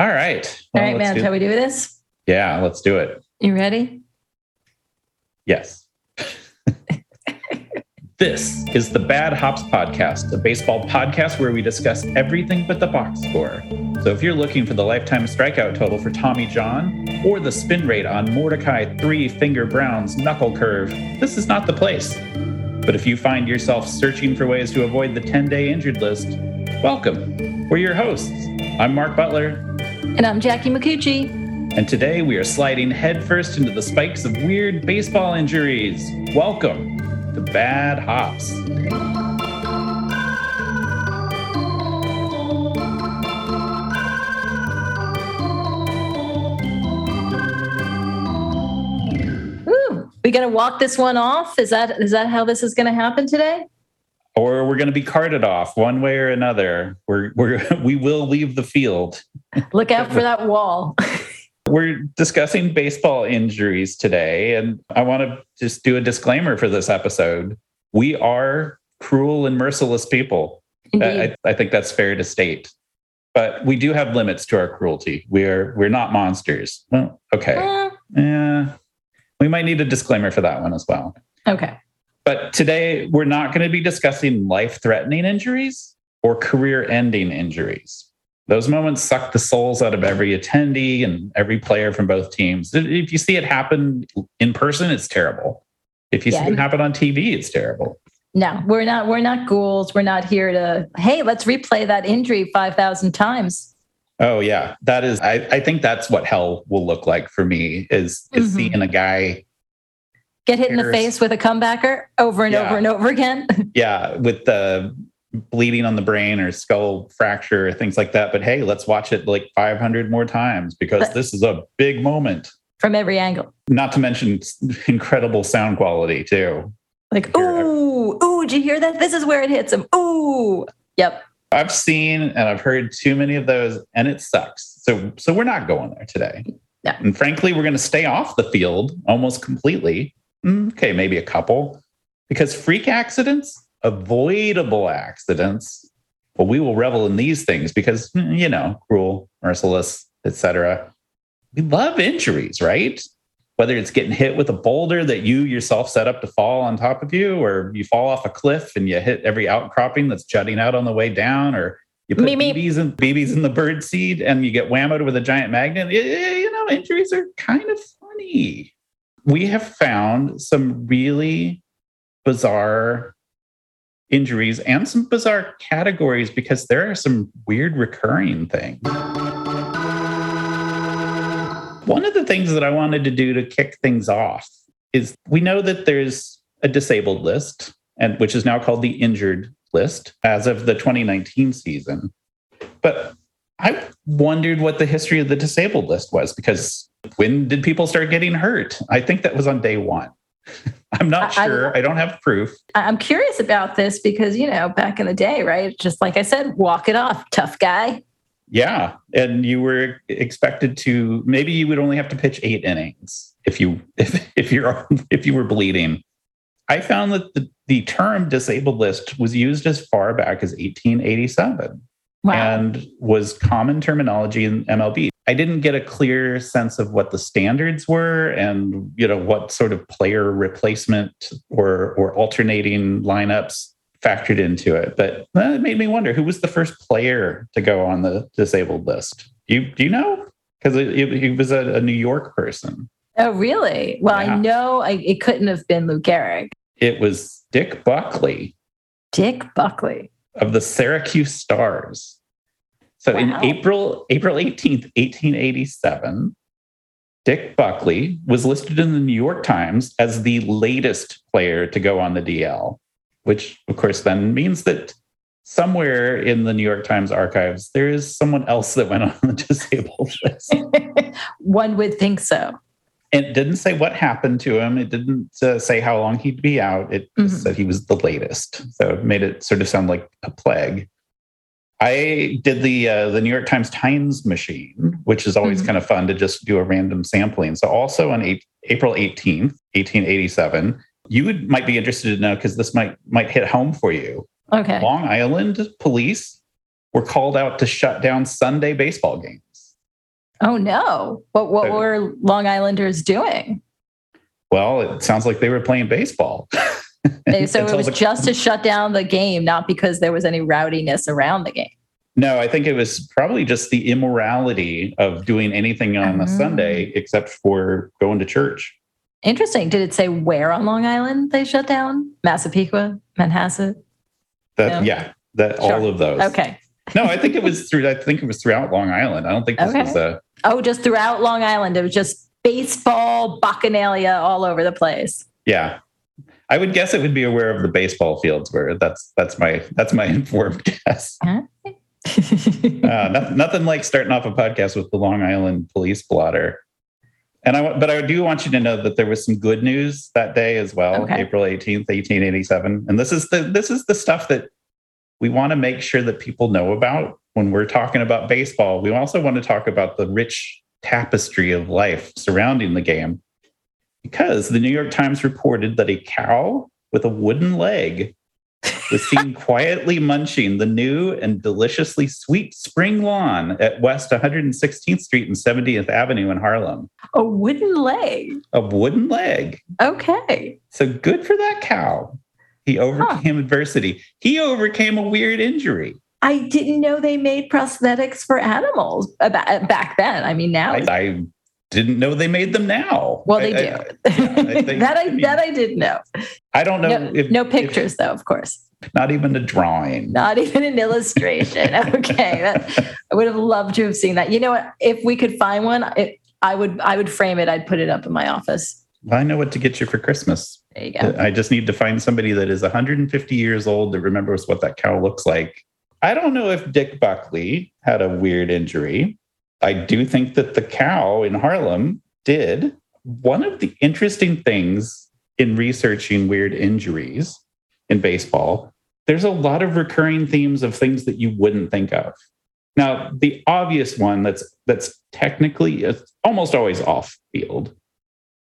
All right. All right, man. Shall we do this? Yeah, let's do it. You ready? Yes. this is the Bad Hops Podcast, a baseball podcast where we discuss everything but the box score. So if you're looking for the lifetime strikeout total for Tommy John or the spin rate on Mordecai Three Finger Brown's knuckle curve, this is not the place. But if you find yourself searching for ways to avoid the 10 day injured list, welcome. We're your hosts. I'm Mark Butler. And I'm Jackie Micucci. And today we are sliding headfirst into the spikes of weird baseball injuries. Welcome to Bad Hops. we gonna walk this one off? Is that is that how this is gonna happen today? Or we're gonna be carted off one way or another. We're we're we will leave the field. Look out for that wall. we're discussing baseball injuries today, and I want to just do a disclaimer for this episode. We are cruel and merciless people. I, I think that's fair to state but we do have limits to our cruelty. We are we're not monsters. Well, okay. Uh, yeah we might need a disclaimer for that one as well. Okay. But today we're not going to be discussing life threatening injuries or career ending injuries. Those moments suck the souls out of every attendee and every player from both teams. If you see it happen in person, it's terrible. If you yeah. see it happen on TV, it's terrible. No, we're not. We're not ghouls. We're not here to. Hey, let's replay that injury five thousand times. Oh yeah, that is. I, I think that's what hell will look like for me is is mm-hmm. seeing a guy get hit in the face with a comebacker over and yeah. over and over again. yeah, with the bleeding on the brain or skull fracture, or things like that. But hey, let's watch it like 500 more times because but, this is a big moment from every angle. Not to mention incredible sound quality too. Like, ooh, ooh, did you hear that? This is where it hits him. Ooh. Yep. I've seen and I've heard too many of those, and it sucks. So, so we're not going there today. Yeah. And frankly, we're going to stay off the field almost completely. Mm, okay, maybe a couple, because freak accidents, avoidable accidents. Well, we will revel in these things because mm, you know, cruel, merciless, etc. We love injuries, right? whether it's getting hit with a boulder that you yourself set up to fall on top of you, or you fall off a cliff and you hit every outcropping that's jutting out on the way down, or you put BBs in BBs in the bird seed and you get whammed with a giant magnet. You know, injuries are kind of funny. We have found some really bizarre injuries and some bizarre categories because there are some weird recurring things. One of the things that I wanted to do to kick things off is we know that there's a disabled list, and which is now called the injured list as of the 2019 season. But I wondered what the history of the disabled list was because when did people start getting hurt? I think that was on day one. I'm not sure. I, I, don't have proof. I'm curious about this because, you know, back in the day, right? Just like I said, walk it off, tough guy. Yeah, and you were expected to maybe you would only have to pitch 8 innings if you if if you're if you were bleeding. I found that the, the term disabled list was used as far back as 1887 wow. and was common terminology in MLB. I didn't get a clear sense of what the standards were and you know what sort of player replacement or or alternating lineups factored into it. But eh, it made me wonder who was the first player to go on the disabled list. You do you know? Because he was a, a, New York person. Oh, really? Well, yeah. I know I, it couldn't have been Lou Gehrig. It was Dick Buckley. Dick Buckley of the Syracuse Stars. So wow. in April April 18th, 1887, Dick Buckley was listed in the New York Times as the latest player to go on the DL which of course then means that somewhere in the New York Times archives, there is someone else that went on the disabled list. One would think so. It didn't say what happened to him. It didn't uh, say how long he'd be out. It mm-hmm. said he was the latest. So it made it sort of sound like a plague. I did the uh, the New York Times Times machine, which is always mm-hmm. kind of fun to just do a random sampling. So also on eight, April 18th, 1887, you would might be interested to know because this might might hit home for you. Okay. Long Island police were called out to shut down Sunday baseball games. Oh no! What what Uh, were Long Islanders doing? Well, it sounds like they were playing baseball. They- so it was the- just to shut down the game, not because there was any rowdiness around the game. No, I think it was probably just the immorality of doing anything on a. Sunday mm. except for going to church. Interesting. Did it say where on Long Island they shut down? Massapequa, Manhasset. That Yeah. yeah, that Sure. all of those. Okay. No, I think it was through. I think it was throughout Long Island. I don't think this Okay. was a. Oh, just throughout Long Island, it was just baseball bacchanalia all over the place. Yeah, I would guess it would be aware of the baseball fields where that's that's my that's my informed guess. Uh, nothing, nothing like starting off a podcast with the Long Island police blotter. And I, but I do want you to know that there was some good news that day as well, Okay. April eighteenth, eighteen eighty-seven. And this is the this is the stuff that we want to make sure that people know about when we're talking about baseball. We also want to talk about the rich tapestry of life surrounding the game, because the New York Times reported that a cow with a wooden leg was seen quietly munching the new and deliciously sweet spring lawn at West 116th Street and 70th Avenue in Harlem. A wooden leg. A wooden leg. Okay. So good for that cow. He overcame adversity. He overcame a weird injury. I didn't know they made prosthetics for animals back then. I mean, now. I, I didn't know they made them now. well, they I- do. I- I think- that I that I did know. I, don't know No, if no if- pictures, though. Of course, not even a drawing. not even an illustration. okay, that, I would have loved to have seen that. You know what? If we could find one, it, I would. I would frame it. I'd put it up in my office. I know what to get you for Christmas. There you go. I just need to find somebody that is 150 years old that remembers what that cow looks like. I don't know if Dick Buckley had a weird injury. I do think that the cow in Harlem did. One of the interesting things in researching weird injuries in baseball, there's a lot of recurring themes of things that you wouldn't think of. Now, the obvious one that's that's technically uh, almost always off field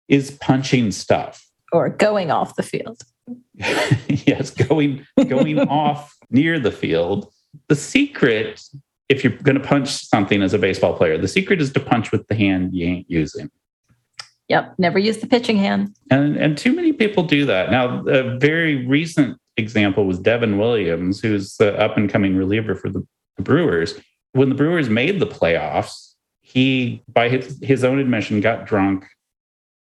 is punching stuff. Or going off the field. yes, going going off near the field. The secret, if you're going to punch something as a baseball player, the secret is to punch with the hand you ain't using. Yep. Never use the pitching hand. And and too many people do that. Now, a very recent example was Devin Williams, who's the up and coming reliever for the, the Brewers. When the Brewers made the playoffs, he, by his, his own admission, got drunk,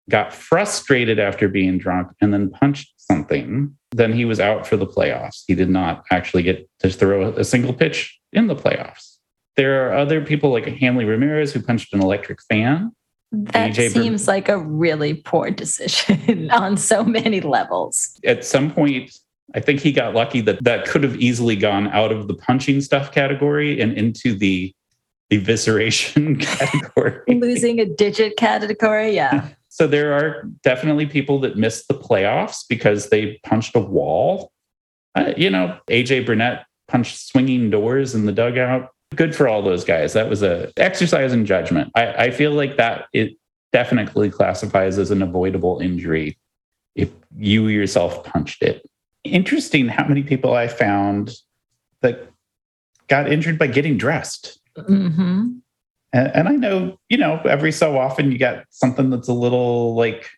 got frustrated after being drunk, and then punched something. Then he was out for the playoffs. He did not actually get to throw a single pitch in the playoffs. There are other people like Hanley Ramirez who punched an electric fan. That Bur- seems like a really poor decision on so many levels. at some point i think he got lucky that that could have easily gone out of the punching stuff category and into the evisceration category Losing a digit category. Yeah. so there are definitely people that missed the playoffs because they punched a wall uh, you know aj burnett punched swinging doors in the dugout. Good for all those guys. That was a exercise in judgment. I, I feel like that it definitely classifies as an avoidable injury if you yourself punched it. Interesting how many people i found that got injured by getting dressed. Hmm and, and I know, you know, every so often you got something that's a little like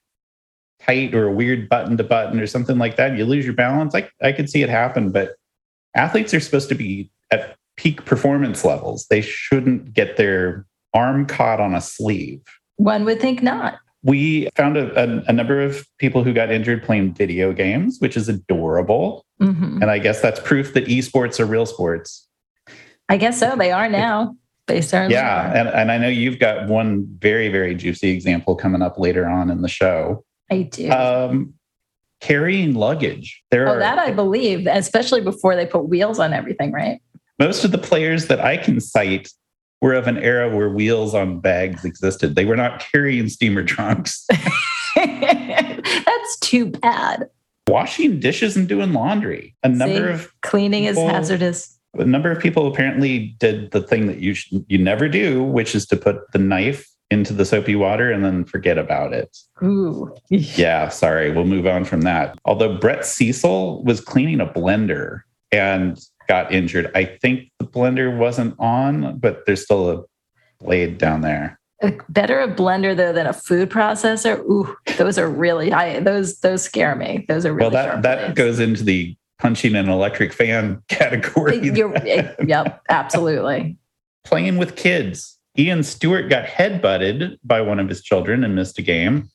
tight or a weird button to button or something like that. You lose your balance. I, I could see it happen, but athletes are supposed to be at peak performance levels. They shouldn't get their arm caught on a sleeve. One would think not. We found a, a, a number of people who got injured playing video games, which is adorable. hmm And I guess that's proof that esports are real sports. I guess so. They are now. They certainly Yeah. are. And, and I know you've got one very, very juicy example coming up later on in the show. I do. Um, carrying luggage. There oh, are that I believe, especially before they put wheels on everything, right? most of the players that I can cite were of an era where wheels on bags existed. They were not carrying steamer trunks. That's too bad. Washing dishes and doing laundry. A number See? of Cleaning is hazardous. a number of people apparently did the thing that you should, you never do, which is to put the knife into the soapy water and then forget about it. Ooh. Yeah, sorry, we'll move on from that. Although Brett Cecil was cleaning a blender and got injured. I think the blender wasn't on, but there's still a blade down there. Better a blender though than a food processor. Ooh, those are really high. Those those scare me. Those are really well. That that blades. goes into the punching an electric fan category. You're, eh, yep, absolutely. Playing with kids. Ian Stewart got headbutted by one of his children and missed a game.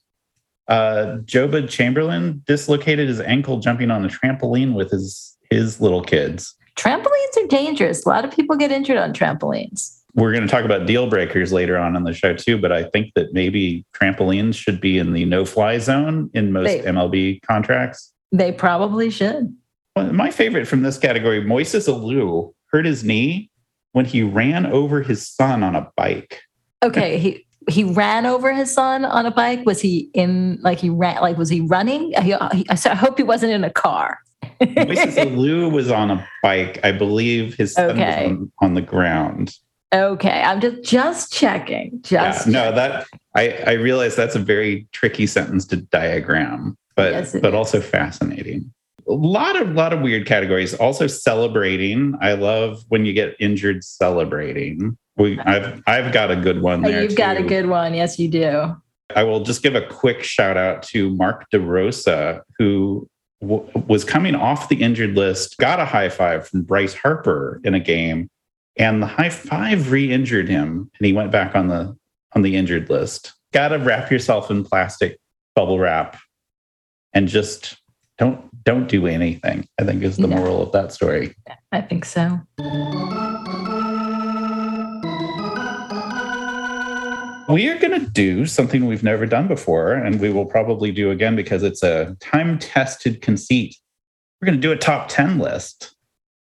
Uh, Joba Chamberlain dislocated his ankle jumping on a trampoline with his his little kids. Trampolines are dangerous. A lot of people get injured on trampolines we're going to talk about deal breakers later on in the show too, but I think that maybe trampolines should be in the no fly zone in most they, MLB contracts. They probably should. Well, my favorite from this category, Moises Alou hurt his knee when he ran over his son on a bike. Okay, he he ran over his son on a bike. Was he in like he ran like was he running? He, he, I hope he wasn't in a car. Alou was on a bike. I believe his son okay. was on, on the ground. Okay, I'm just just checking. Just yeah, no, that I I realize that's a very tricky sentence to diagram, but yes, but is. also fascinating. A lot of lot of weird categories. Also celebrating. I love when you get injured celebrating. We I've I've got a good one there. You've too. got a good one. Yes, you do. I will just give a quick shout out to Mark DeRosa, who w- was coming off the injured list, got a high five from Bryce Harper in a game and the high five re-injured him and he went back on the on the injured list gotta wrap yourself in plastic bubble wrap and just don't don't do anything i think is the no. moral of that story i think so we are going to do something we've never done before and we will probably do again because it's a time tested conceit we're going to do a top 10 list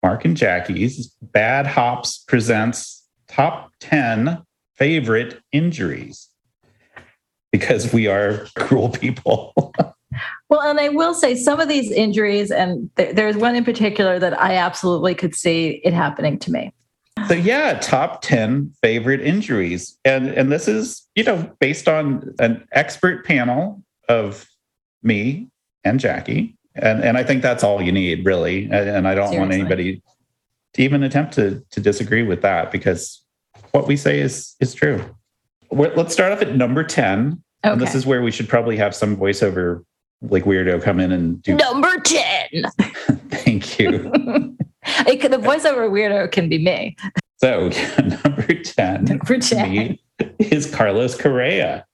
Mark and Jackie's Bad Hops presents top 10 favorite injuries because we are cruel people. well, and I will say some of these injuries, and th- there's one in particular that I absolutely could see it happening to me. So yeah, top 10 favorite injuries. And and this is, you know, based on an expert panel of me and Jackie and and I think that's all you need, really. And, and I don't Seriously. want anybody to even attempt to to disagree with that because what we say is is true. We're, let's start off at number ten. Okay. And this is where we should probably have some voiceover like weirdo come in and do number 10 thank you could, the voiceover weirdo can be me so number 10 number 10 is carlos correa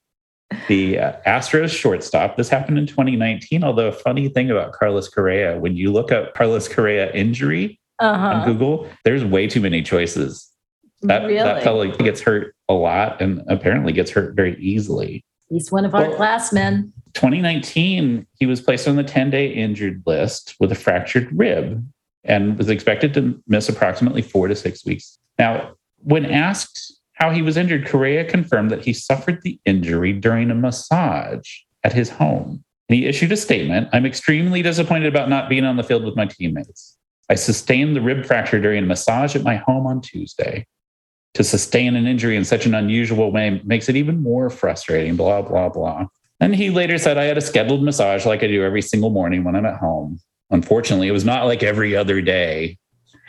the uh, Astros shortstop. This happened in 2019. Although a funny thing about Carlos Correa, when you look up Carlos Correa injury uh-huh. on Google, there's way too many choices. That really? that fellow gets hurt a lot and apparently gets hurt very easily. He's one of our well, classmen. 2019, he was placed on the 10 day injured list with a fractured rib and was expected to miss approximately four to six weeks. Now, when asked how he was injured, Correa confirmed that he suffered the injury during a massage at his home. And he issued a statement I'm extremely disappointed about not being on the field with my teammates. I sustained the rib fracture during a massage at my home on Tuesday. To sustain an injury in such an unusual way makes it even more frustrating, blah, blah, blah. And he later said, I had a scheduled massage like I do every single morning when I'm at home. Unfortunately, it was not like every other day.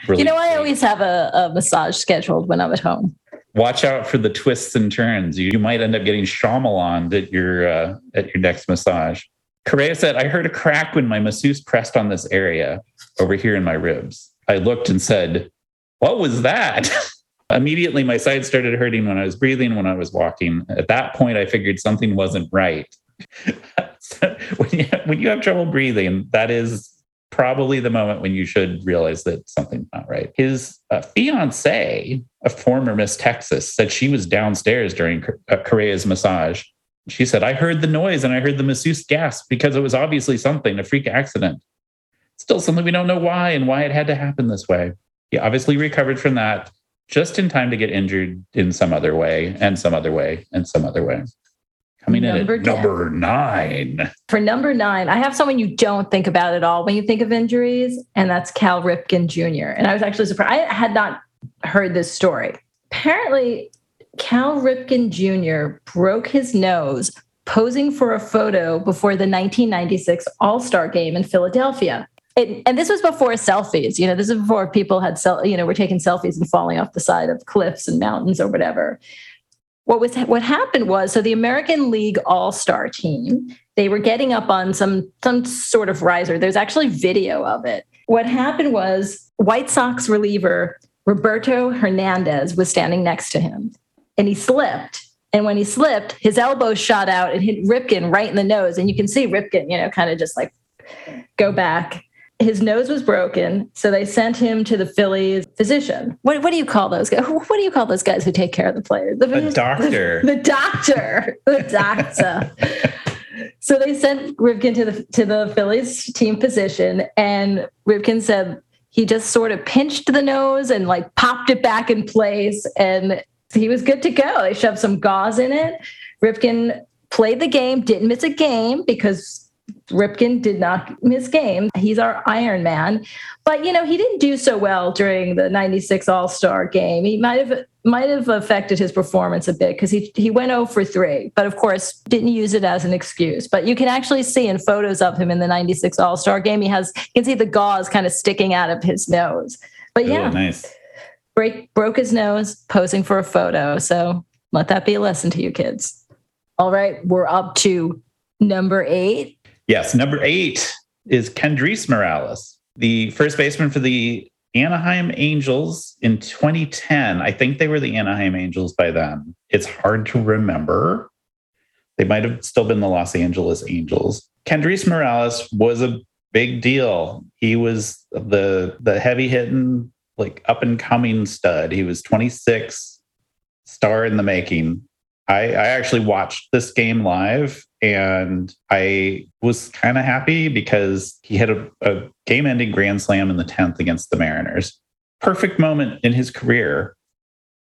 Really you know, I always have a, a massage scheduled when I'm at home watch out for the twists and turns. You, you might end up getting Shyamalan at your uh, at your next massage. Correa said, "I heard a crack when my masseuse pressed on this area over here in my ribs. I looked and said, "What was that?" Immediately, my side started hurting when I was breathing, when I was walking. At that point, I figured something wasn't right. when, you, when you have trouble breathing, that is probably the moment when you should realize that something's not right. His uh, fiance, a former Miss Texas, said she was downstairs during uh, Correa's massage. She said, I heard the noise and I heard the masseuse gasp because it was obviously something, a freak accident. Still something we don't know why and why it had to happen this way. He obviously recovered from that just in time to get injured in some other way and some other way and some other way. Coming number in at 10. number nine. For number nine, I have someone you don't think about at all when you think of injuries, and that's Cal Ripken Jr. And I was actually surprised. I had not heard this story. Apparently, Cal Ripken Jr. broke his nose posing for a photo before the 1996 All Star game in Philadelphia. It, and this was before selfies. You know, this is before people had, you know, were taking selfies and falling off the side of cliffs and mountains or whatever. what was what happened was so the American League All Star team they were getting up on some some sort of riser. There's actually video of it. What happened was White Sox reliever Roberto Hernandez was standing next to him, and he slipped. And when he slipped, his elbow shot out and hit Ripken right in the nose. And you can see Ripken, you know, kind of just like go back his nose was broken, so they sent him to the Phillies physician. What, what do you call those guys? What do you call those guys who take care of the players? The, the doctor. The, the doctor. The doctor. so they sent Ripken to the to the Phillies team physician, and Ripken said he just sort of pinched the nose and like popped it back in place, and he was good to go. They shoved some gauze in it. Ripken played the game, didn't miss a game because Ripken did not miss game. He's our Iron Man. But you know, he didn't do so well during the 96 All-Star game. He might have might have affected his performance a bit because he he went 0 for 3, but of course didn't use it as an excuse. But you can actually see in photos of him in the 96 All-Star game, he has you can see the gauze kind of sticking out of his nose. But yeah, Ooh, nice. Break broke his nose posing for a photo. So let that be a lesson to you kids. All right, we're up to number eight. Yes, number eight is Kendrys Morales, the first baseman for the Anaheim Angels in 2010. I think they were the Anaheim Angels by then. It's hard to remember. They might have still been the Los Angeles Angels. Kendrys Morales was a big deal. He was the the heavy hitting, like up and coming stud. He was 26, star in the making. I, I actually watched this game live and I was kind of happy because he had a, a game ending grand slam in the 10th against the Mariners. Perfect moment in his career.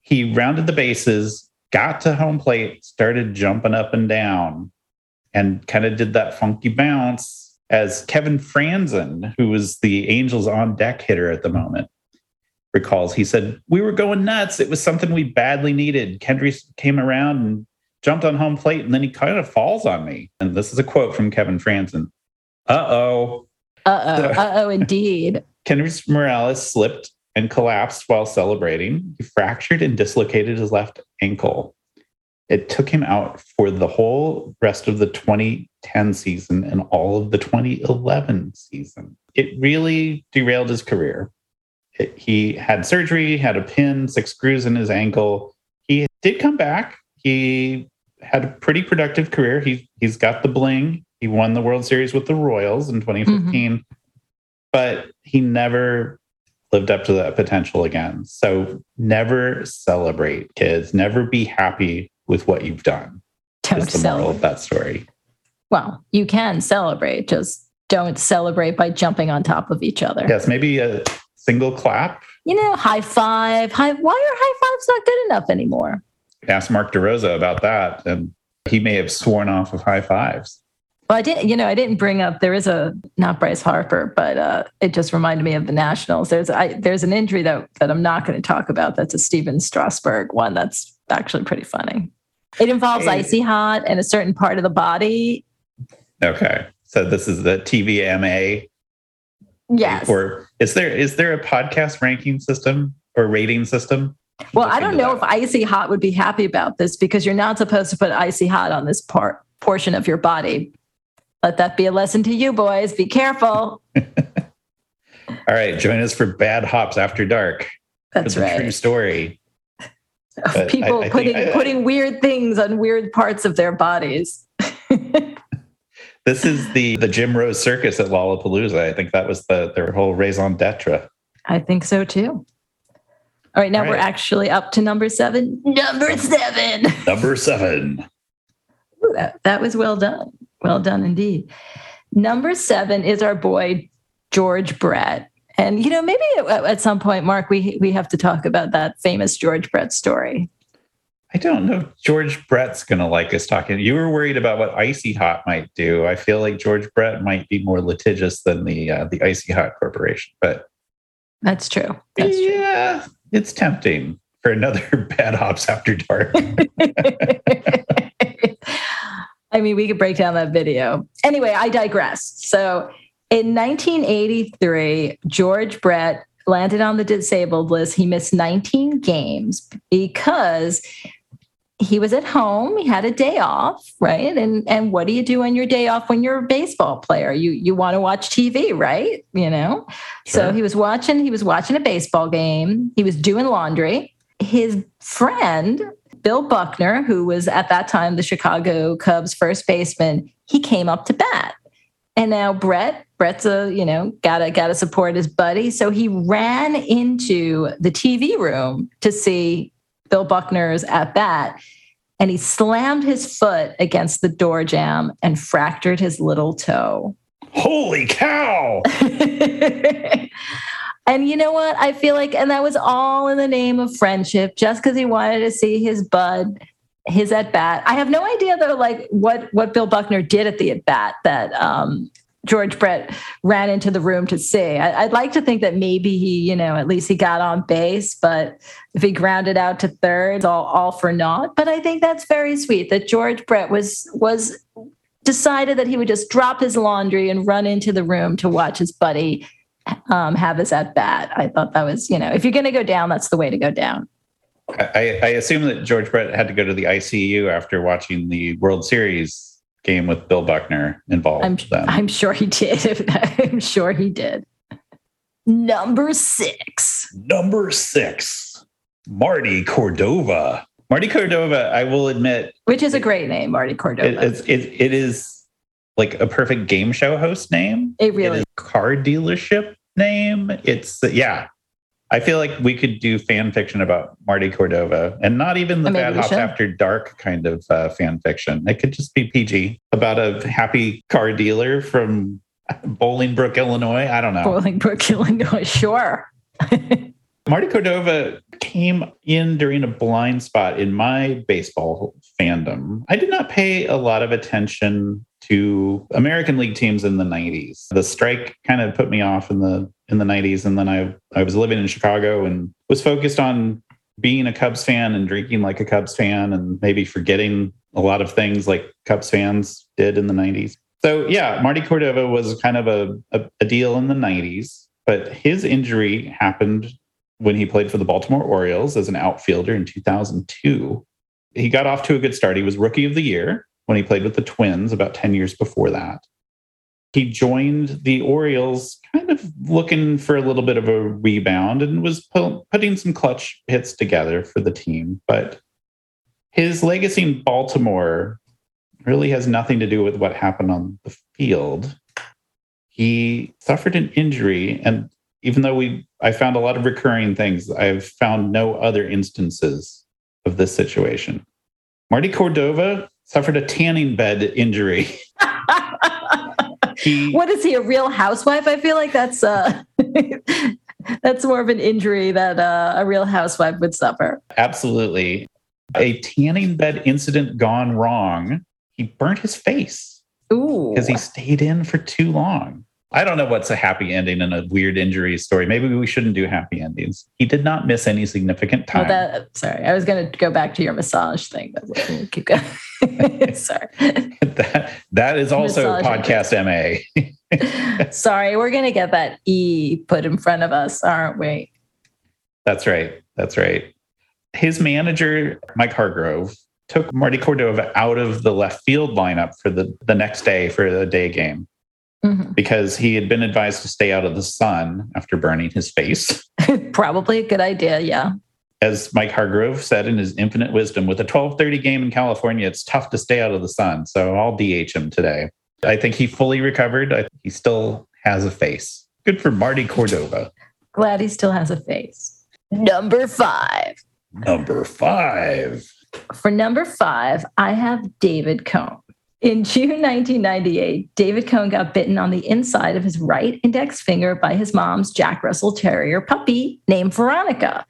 He rounded the bases, got to home plate, started jumping up and down, and kind of did that funky bounce as Kevin Frandsen, who was the Angels on deck hitter at the moment, recalls. He said, We were going nuts. It was something we badly needed. Kendrys came around and jumped on home plate, and then he kind of falls on me. And this is a quote from Kevin Frandsen. Uh oh. Uh oh. Uh oh, indeed. Kendrys Morales slipped and collapsed while celebrating. He fractured and dislocated his left ankle. It took him out for the whole rest of the 2010 season and all of the 2011 season. It really derailed his career. It, he had surgery, had a pin, six screws in his ankle. He did come back. He had a pretty productive career. He he's got the bling. He won the World Series with the Royals in 2015, mm-hmm. but he never lived up to that potential again. So never celebrate, kids. Never be happy with what you've done. Don't is the celebrate. moral of that story. Well, you can celebrate, just don't celebrate by jumping on top of each other. Yes, maybe a single clap. You know, high five. High. Why are high fives not good enough anymore? Ask Mark DeRosa about that, and he may have sworn off of high fives. Well, I didn't, you know, I didn't bring up. There is a not Bryce Harper, but uh, it just reminded me of the Nationals. There's I, there's an injury that that I'm not going to talk about. That's a Stephen Strasburg one. That's actually pretty funny. It involves hey. icy hot and a certain part of the body. Okay, so this is the TVMA. Yes. Or is there is there a podcast ranking system or rating system? Well, I don't know that. if Icy Hot would be happy about this because you're not supposed to put Icy Hot on this part portion of your body. Let that be a lesson to you, boys. Be careful. All right, join us for Bad Hops After Dark. That's right. True story. Of people I, I putting I, putting weird things on weird parts of their bodies. this is the the Jim Rose Circus at Lollapalooza. I think that was the their whole raison d'etre. I think so too. All right, now All right. we're actually up to number seven. Number seven. Number seven. Ooh, that, that was well done. Well done indeed. Number seven is our boy, George Brett. And, you know, maybe at some point, Mark, we, we have to talk about that famous George Brett story. I don't know. George Brett's going to like us talking. You were worried about what Icy Hot might do. I feel like George Brett might be more litigious than the uh, the Icy Hot Corporation, but that's true. That's yeah, true it's tempting for another bad hops after dark. I mean, we could break down that video. Anyway, I digress. So in 1983, George Brett landed on the disabled list. He missed 19 games because he was at home. He had a day off, right? And and what do you do on your day off when you're a baseball player? You you want to watch TV, right? You know. Sure. So he was watching. He was watching a baseball game. He was doing laundry. His friend Bill Buckner, who was at that time the Chicago Cubs first baseman, he came up to bat. And now Brett, Brett's a, you know, gotta gotta support his buddy. So he ran into the TV room to see Bill Buckner's at bat. And he slammed his foot against the door jamb and fractured his little toe. Holy cow. and you know what? I feel like, and that was all in the name of friendship, just because he wanted to see his bud, his at bat. I have no idea though, like what what Bill Buckner did at the at bat that um, George Brett ran into the room to see. I, would like to think that maybe he, you know, at least he got on base, but if he grounded out to third, all, all for naught. But I think that's very sweet that George Brett was was decided that he would just drop his laundry and run into the room to watch his buddy um, have his at bat. I thought that was, you know, if you're going to go down, that's the way to go down. I, I assume that George Brett had to go to the ICU after watching the World Series game with Bill Buckner involved. I'm. I'm sure he did. I'm sure he did. Number six. Number six. Marty Cordova. Marty Cordova, I will admit. Which is a great name, Marty Cordova. It, it, it is like a perfect game show host name. It really it car dealership name. It's yeah. I feel like we could do fan fiction about Marty Cordova and not even the Bad Hops After Dark kind of uh, fan fiction. It could just be PG about a happy car dealer from Bolingbrook, Illinois. I don't know. Bolingbrook, Illinois. Sure. Marty Cordova came in during a blind spot in my baseball fandom. I did not pay a lot of attention to American League teams in the 90s. The strike kind of put me off in the in the 90s and then I I was living in Chicago and was focused on being a Cubs fan and drinking like a Cubs fan and maybe forgetting a lot of things like Cubs fans did in the 90s. So yeah, Marty Cordova was kind of a, a, a deal in the 90s, but his injury happened when he played for the Baltimore Orioles as an outfielder in 2002. He got off to a good start. He was rookie of the year when he played with the Twins about 10 years before that. He joined the Orioles kind of looking for a little bit of a rebound and was putting some clutch hits together for the team. But his legacy in Baltimore really has nothing to do with what happened on the field. He suffered an injury, and even though we I found a lot of recurring things, I've found no other instances of this situation. Marty Cordova suffered a tanning bed injury. he, what is he, a real housewife? I feel like that's uh that's more of an injury that uh, a real housewife would suffer. Absolutely. A tanning bed incident gone wrong. He burnt his face. Ooh. Because he stayed in for too long. I don't know what's a happy ending in a weird injury story. Maybe we shouldn't do happy endings. He did not miss any significant time. that, sorry, I was going to go back to your massage thing, but we'll keep going. sorry. that, that is also podcast MA. sorry, we're going to get that E put in front of us, aren't we? That's right. That's right. His manager, Mike Hargrove, took Marty Cordova out of the left field lineup for the, the next day for the day game mm-hmm. because he had been advised to stay out of the sun after burning his face. Probably a good idea, yeah. As Mike Hargrove said in his infinite wisdom, with a 12:30 game in California, it's tough to stay out of the sun. So I'll DH him today. I think he fully recovered. I, he still has a face. Good for Marty Cordova. Glad he still has a face. Number five. Number five. For number five, I have David Cone. In June 1998, David Cone got bitten on the inside of his right index finger by his mom's Jack Russell Terrier puppy named Veronica.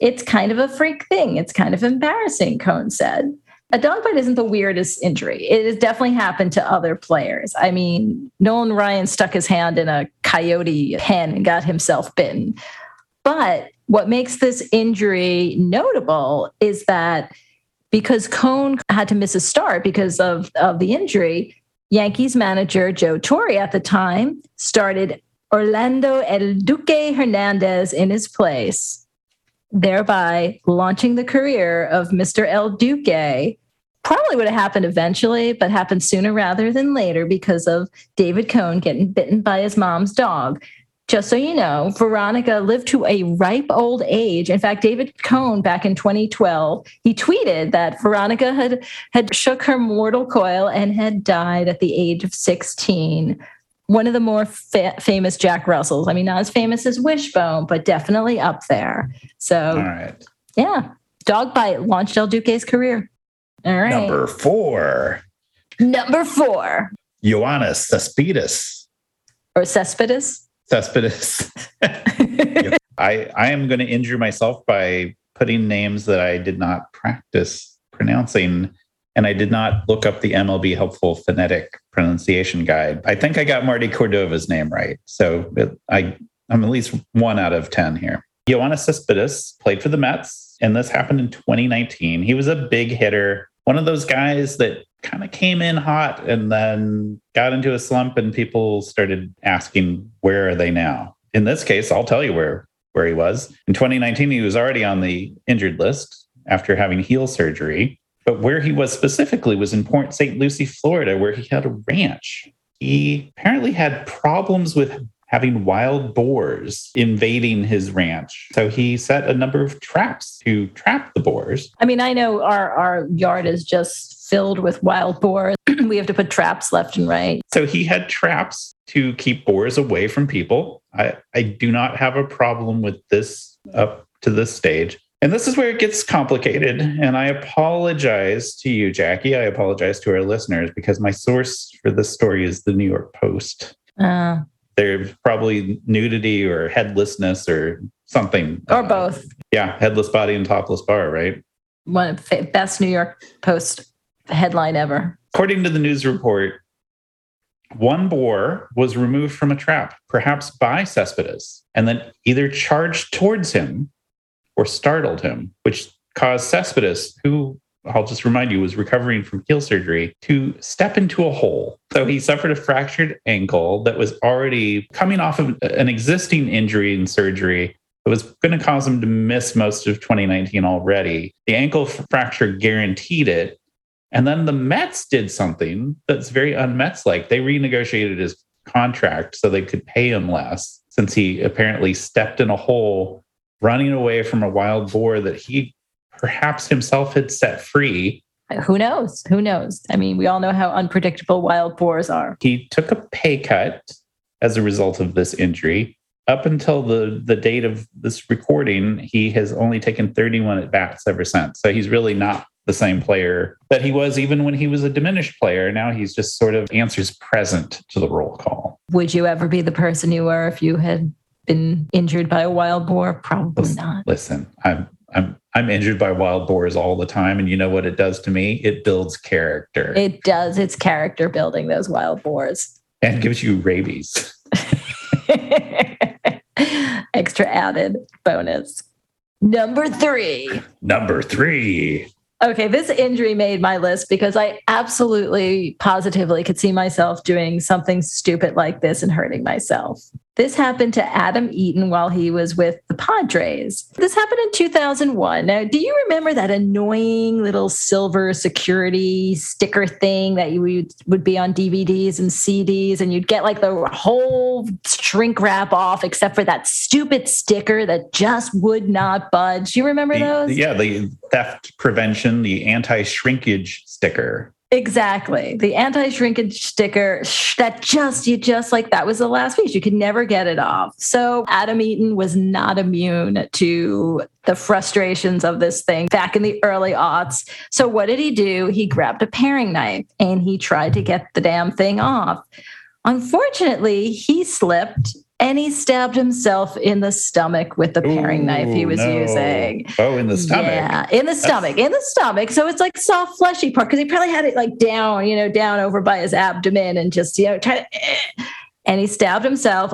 It's kind of a freak thing. It's kind of embarrassing, Cone said. A dog bite isn't the weirdest injury. It has definitely happened to other players. I mean, Nolan Ryan stuck his hand in a coyote pen and got himself bitten. But what makes this injury notable is that because Cone had to miss a start because of, of the injury, Yankees manager Joe Torre at the time started Orlando El Duque Hernandez in his place. Thereby launching the career of Mr. El Duque. Probably would have happened eventually, but happened sooner rather than later because of David Cone getting bitten by his mom's dog. Just so you know, Veronica lived to a ripe old age. In fact, David Cone back in 2012, he tweeted that Veronica had had shook her mortal coil and had died at the age of 16. One of the more fa- famous Jack Russells. I mean, not as famous as Wishbone, but definitely up there. So, All right. yeah, dog bite launched El Duque's career. All right. Number four, Number four, Ioannis Cespedes. or Cespedes. Cespedes. I, I am going to injure myself by putting names that I did not practice pronouncing, and I did not look up the MLB helpful phonetic pronunciation guide. I think I got Marty Cordova's name right, so it, I I'm at least one out of ten here. Ioannis Cespedes played for the Mets, and this happened in 2019. He was a big hitter, one of those guys that kind of came in hot and then got into a slump, and people started asking, "Where are they now?" In this case, I'll tell you where where he was. In 2019, he was already on the injured list after having heel surgery. But where he was specifically was in Port St. Lucie, Florida, where he had a ranch. He apparently had problems with having wild boars invading his ranch. So he set a number of traps to trap the boars. I mean, I know our our yard is just filled with wild boars. we have to put traps left and right. So he had traps to keep boars away from people. I, I do not have a problem with this up to this stage. And this is where it gets complicated. And I apologize to you, Jackie. I apologize to our listeners because my source for this story is the New York Post. Uh, There's probably nudity or headlessness or something. or Uh, both. Yeah, headless body and topless bar, right? One of the best New York Post headline ever. According to the news report, one boar was removed from a trap, perhaps by Cespedes, and then either charged towards him or startled him, which caused Cespedes, who I'll just remind you was recovering from heel surgery, to step into a hole. So he suffered a fractured ankle that was already coming off of an existing injury and surgery it was going to cause him to miss most of 2019 already. The ankle fracture guaranteed it. And then the Mets did something that's very un-Mets like. They renegotiated his contract so they could pay him less since he apparently stepped in a hole running away from a wild boar that he perhaps himself had set free. Who knows? Who knows? I mean, we all know how unpredictable wild boars are. He took a pay cut as a result of this injury. Up until the, the date of this recording, he has only taken 31 at bats ever since. So he's really not the same player that he was even when he was a diminished player. Now he's just sort of answers present to the roll call. Would you ever be the person you were if you had been injured by a wild boar? Probably Listen, not. Listen, I'm I'm I'm injured by wild boars all the time, and you know what it does to me? It builds character It does. It's character building, those wild boars. and gives you rabies. Extra added bonus. Number three. Number three. Okay, this injury made my list because I absolutely positively could see myself doing something stupid like this and hurting myself. This happened to Adam Eaton while he was with the Padres. This happened in 2001. Now, do you remember that annoying little silver security sticker thing that you would, would be on DVDs and CDs, and you'd get like the whole shrink wrap off except for that stupid sticker that just would not budge? Do you remember The- those? yeah, the theft prevention, the anti-shrinkage sticker. Exactly. The anti-shrinkage sticker sh- that just you just like that was the last piece. You could never get it off. So Adam Eaton was not immune to the frustrations of this thing back in the early aughts. So what did he do? He grabbed a paring knife and he tried to get the damn thing off. Unfortunately, he slipped and he stabbed himself in the stomach with the paring knife he was no. using. Oh, in the stomach. Yeah, in the stomach, in the stomach. So it's like soft, fleshy part because he probably had it like down, you know, down over by his abdomen and just, you know, try to. eh. And he stabbed himself.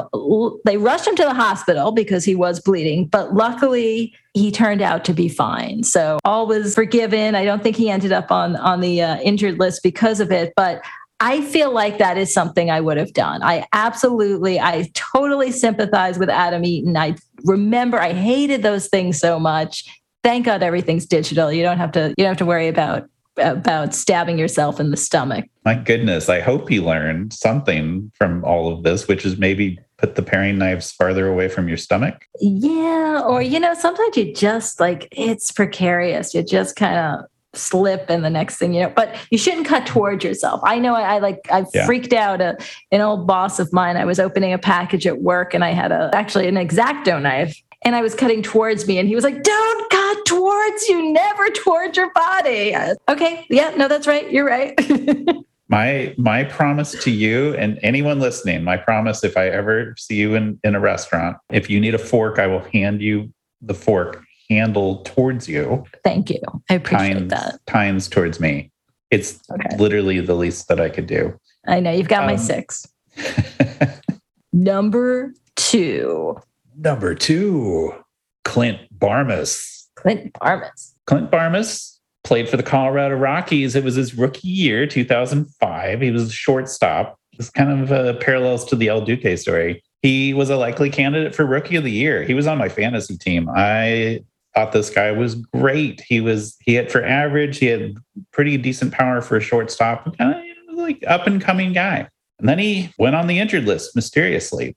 They rushed him to the hospital because he was bleeding, but luckily he turned out to be fine. So all was forgiven. I don't think he ended up on on the uh, injured list because of it, but I feel like that is something I would have done. I absolutely, I totally sympathize with Adam Eaton. I remember I hated those things so much. Thank God everything's digital. You don't have to, you don't have to worry about about stabbing yourself in the stomach. My goodness, I hope he learned something from all of this, which is maybe put the paring knives farther away from your stomach. Yeah, or you know, sometimes you just like it's precarious. You just kind of slip and the next thing you know but you shouldn't cut towards yourself. I know i, I like i yeah. freaked out a, an old boss of mine. I was opening a package at work and i had a actually an exacto knife and i was cutting towards me and he was like don't cut towards you never towards your body. Okay. Yeah no that's right. You're right. My my promise to you and anyone listening my promise if i ever see you in in a restaurant if you need a fork i will hand you the fork handle towards you. Thank you. I appreciate times, that. Times towards me. It's okay. literally the least that I could do. I know. You've got um, my six. Number two. Number two, Clint Barmes. Clint Barmes. Clint Barmes played for the Colorado Rockies. It was his rookie year, 2005. He was a shortstop. It's kind of uh, parallels to the El Duque story. He was a likely candidate for rookie of the year. He was on my fantasy team. I thought this guy was great. He was he hit for average. He had pretty decent power for a shortstop. Kind of like up and coming guy. And then he went on the injured list mysteriously.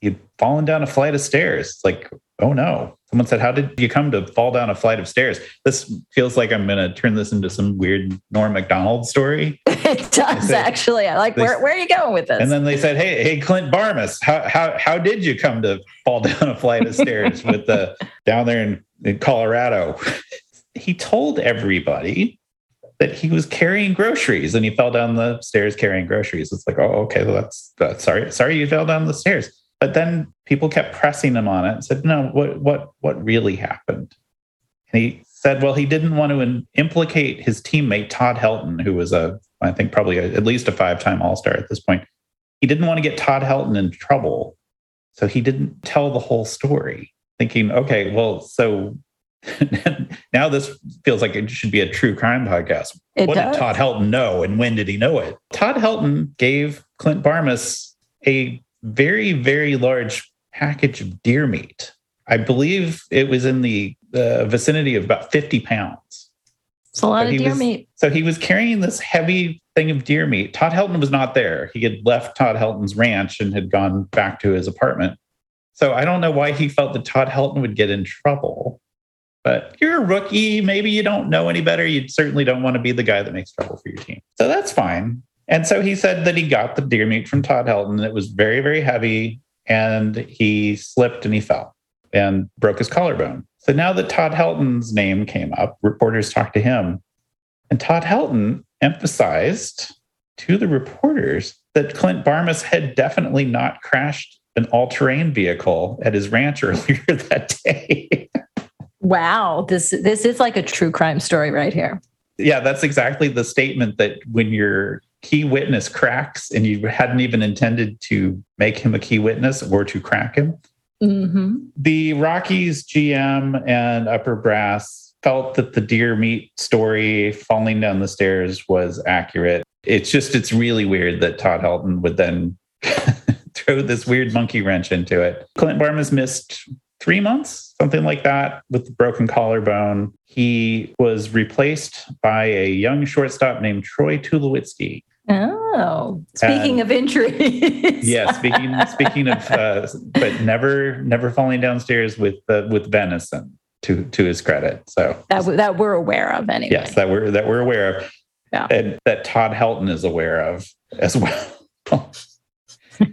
He'd fallen down a flight of stairs. Like, oh no. Someone said, How did you come to fall down a flight of stairs? This feels like I'm going to turn this into some weird Norm MacDonald story. it does, said, actually. I like, they, where, where are you going with this? And then they said, Hey, hey, Clint Barmes, how, how, how did you come to fall down a flight of stairs with the down there in, in Colorado? he told everybody that he was carrying groceries and he fell down the stairs carrying groceries. It's like, oh, okay, well, that's, that's sorry, sorry you fell down the stairs. But then people kept pressing him on it and said, no, what, what, what really happened? And he said, well, he didn't want to implicate his teammate, Todd Helton, who was a, I think probably a, at least a five time All Star at this point. He didn't want to get Todd Helton in trouble. So he didn't tell the whole story, thinking, okay, well, so now this feels like it should be a true crime podcast. It what does. did Todd Helton know and when did he know it? Todd Helton gave Clint Barmes a very, very large package of deer meat. I believe it was in the uh, vicinity of about 50 pounds. It's a lot so of deer was, meat. So he was carrying this heavy thing of deer meat. Todd Helton was not there. He had left Todd Helton's ranch and had gone back to his apartment. So I don't know why he felt that Todd Helton would get in trouble. But you're a rookie. Maybe you don't know any better. You certainly don't want to be the guy that makes trouble for your team. So that's fine. And so he said that he got the deer meat from Todd Helton. It was very, very heavy, and he slipped and he fell and broke his collarbone. So now that Todd Helton's name came up, reporters talked to him. And Todd Helton emphasized to the reporters that Clint Barmes had definitely not crashed an all terrain vehicle at his ranch earlier that day. wow. This, this is like a true crime story right here. Yeah, that's exactly the statement that when you're key witness cracks and you hadn't even intended to make him a key witness or to crack him. Mm-hmm. The Rockies GM and upper brass felt that the deer meat story falling down the stairs was accurate. It's just, it's really weird that Todd Helton would then throw this weird monkey wrench into it. Clint Barmes missed three months, something like that, with the broken collarbone. He was replaced by a young shortstop named Troy Tulowitzki. Oh, speaking of injuries. yeah, speaking speaking of, uh, but never never falling downstairs with uh, with venison to to his credit. So that that we're aware of anyway. Yes, that we're that we're aware of. Yeah. And that Todd Helton is aware of as well.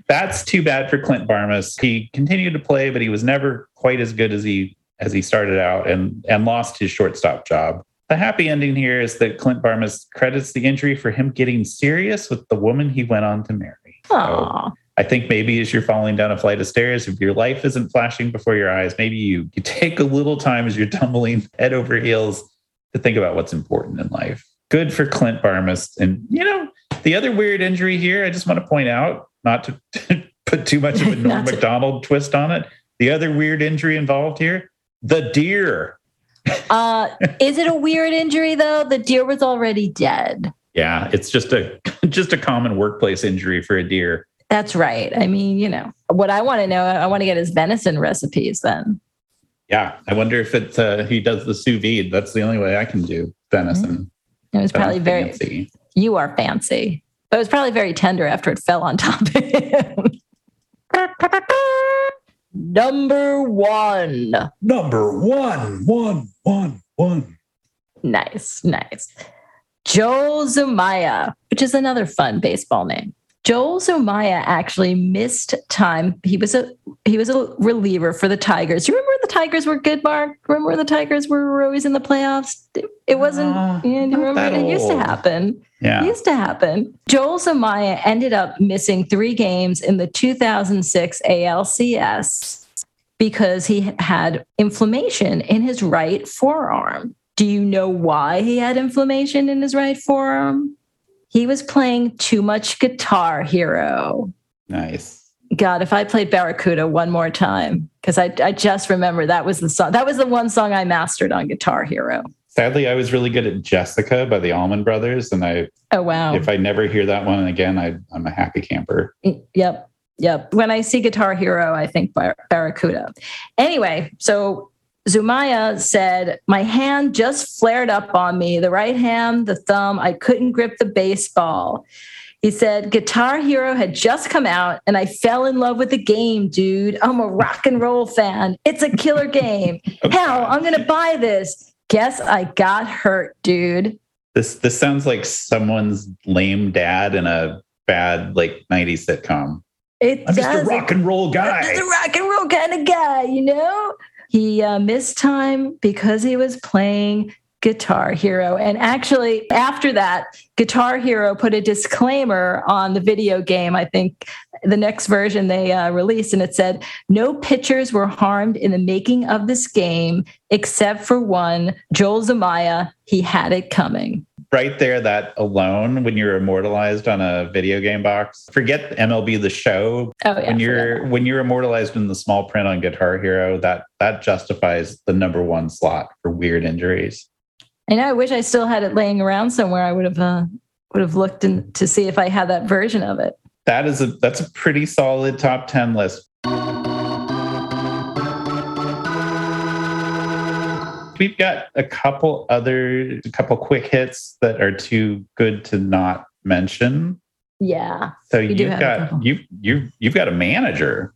That's too bad for Clint Barmes. He continued to play, but he was never quite as good as he as he started out and and lost his shortstop job. The happy ending here is that Clint Barmes credits the injury for him getting serious with the woman he went on to marry. So I think maybe as you're falling down a flight of stairs, if your life isn't flashing before your eyes, maybe you, you take a little time as you're tumbling head over heels to think about what's important in life. Good for Clint Barmes. And, you know, the other weird injury here, I just want to point out, not to put too much of a Norm MacDonald twist on it. The other weird injury involved here, the deer uh, is it a weird injury though? The deer was already dead. Yeah, it's just a just a common workplace injury for a deer. That's right. I mean, you know, what I want to know, I want to get his venison recipes then. Yeah, I wonder if it's uh, he does the sous vide. That's the only way I can do venison. It was probably Sounds very, fancy. you are fancy, but it was probably very tender after it fell on top of him. Number one. number one, one, one, one. Nice, nice. Joel Zumaya, which is another fun baseball name. Joel Zumaya actually missed time. He was a he was a reliever for the Tigers. You remember the Tigers were good, Mark? Remember the Tigers were always in the playoffs? It, it wasn't. Uh, you remember? It used to happen. It Yeah, used to happen. Joel Zumaya ended up missing three games in the 2006 ALCS because he had inflammation in his right forearm. Do you know why he had inflammation in his right forearm? He was playing too much Guitar Hero. nice. God, if I played Barracuda one more time, because I, I just remember that was the song. That was the one song I mastered on Guitar Hero. Sadly, I was really good at Jessica by the Allman Brothers, and I Oh wow! if I never hear that one again, I, I'm a happy camper. Yep. Yep. When I see Guitar Hero, I think Bar- Barracuda. Anyway, so Zumaya said, My hand just flared up on me, the right hand, the thumb. I couldn't grip the baseball. He said, Guitar Hero had just come out and I fell in love with the game, dude. I'm a rock and roll fan. It's a killer game. Hell, I'm going to buy this. Guess I got hurt, dude. This this sounds like someone's lame dad in a bad like '90s sitcom. It I'm just a rock and roll guy. I'm Just a rock and roll kind of guy, you know? He uh, missed time because he was playing Guitar Hero. And actually, after that, Guitar Hero put a disclaimer on the video game. I think the next version they uh, released, and it said, No pitchers were harmed in the making of this game except for one, Joel Zumaya. He had it coming. Right there that alone when you're immortalized on a video game box forget mlb the show Oh, yeah. when you're when you're immortalized in the small print on guitar hero that that justifies the number one slot for weird injuries. I know. I wish I still had it laying around somewhere. I would have uh, would have looked in, to see if I had that version of it. that is a that's a pretty solid top 10 list we've got a couple other a couple quick hits that are too good to not mention Yeah. so you've have got you you you've got a manager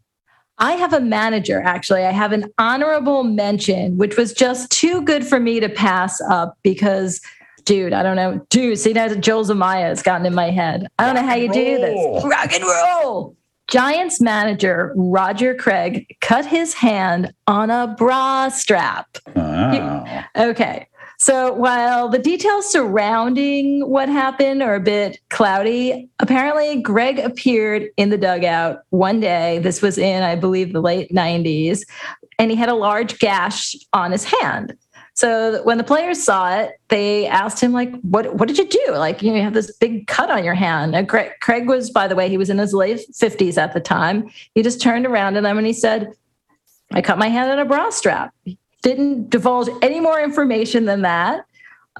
I have a manager, actually. I have an honorable mention, which was just too good for me to pass up because, dude, I don't know. Dude, see, now that Joel Zumaya has gotten in my head. I don't know how you do this. Rock and roll. Giants manager Roger Craig cut his hand on a bra strap. oh. Okay. So while the details surrounding what happened are a bit cloudy, apparently Craig appeared in the dugout one day. This was in, I believe, the late 90s, and he had a large gash on his hand. So when the players saw it, they asked him, like, what, what did you do? Like, you know, you have this big cut on your hand. And Craig, Craig was, by the way, he was in his late 50s at the time. He just turned around to them and he said, I cut my hand on a bra strap didn't divulge any more information than that.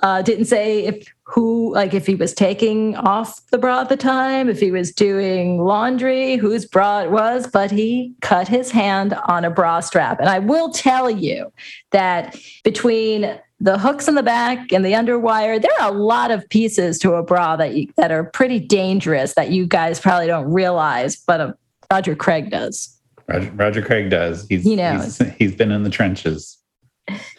Uh, didn't say if who, like if he was taking off the bra at the time, if he was doing laundry, whose bra it was, but he cut his hand on a bra strap. And I will tell you that between the hooks in the back and the underwire, there are a lot of pieces to a bra that you, that are pretty dangerous that you guys probably don't realize, but uh, Roger Craig does. Roger, Roger Craig does. He's, He knows. he's he's been in the trenches.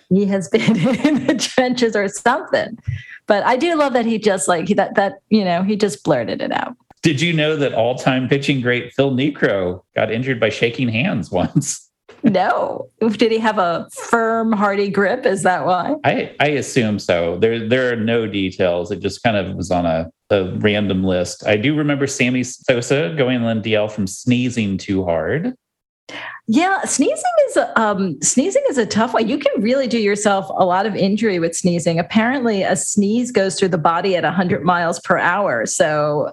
He has been in the trenches or something. But I do love that he just like that that you know he just blurted it out. Did you know that all-time pitching great Phil Niekro got injured by shaking hands once? No, did he have a firm, hardy grip? Is that why? I I assume so. There there are no details. It just kind of was on a, a random list. I do remember Sammy Sosa going on DL from sneezing too hard. Yeah, sneezing is a um, sneezing is a tough one. You can really do yourself a lot of injury with sneezing. Apparently, a sneeze goes through the body at 100 miles per hour, so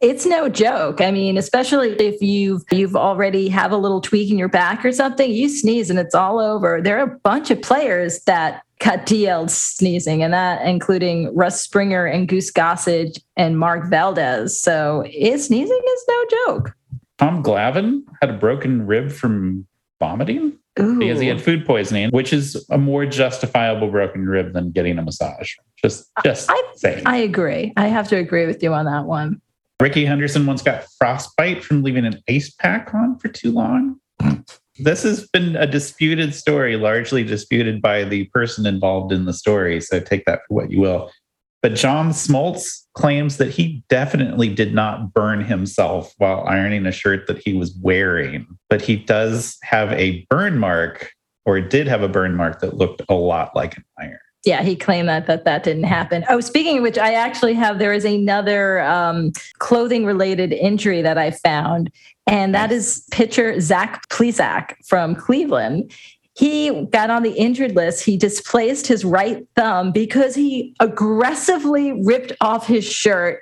it's no joke. I mean, especially if you've you've already have a little tweak in your back or something, you sneeze and it's all over. There are a bunch of players that got DL sneezing, and that including Russ Springer and Goose Gossage and Mark Valdez. So his sneezing is no joke. Tom Glavine had a broken rib from vomiting Ooh. because he had food poisoning, which is a more justifiable broken rib than getting a massage. Just, just I, saying. I agree. I have to agree with you on that one. Rickey Henderson once got frostbite from leaving an ice pack on for too long. This has been a disputed story, largely disputed by the person involved in the story. So take that for what you will. But John Smoltz claims that he definitely did not burn himself while ironing a shirt that he was wearing, but he does have a burn mark, or did have a burn mark that looked a lot like an iron. Yeah, he claimed that that that didn't happen. Oh, speaking of which, I actually have there is another um, clothing related injury that I found, and that is pitcher Zach Plesac from Cleveland. He got on the injured list. He displaced his right thumb because he aggressively ripped off his shirt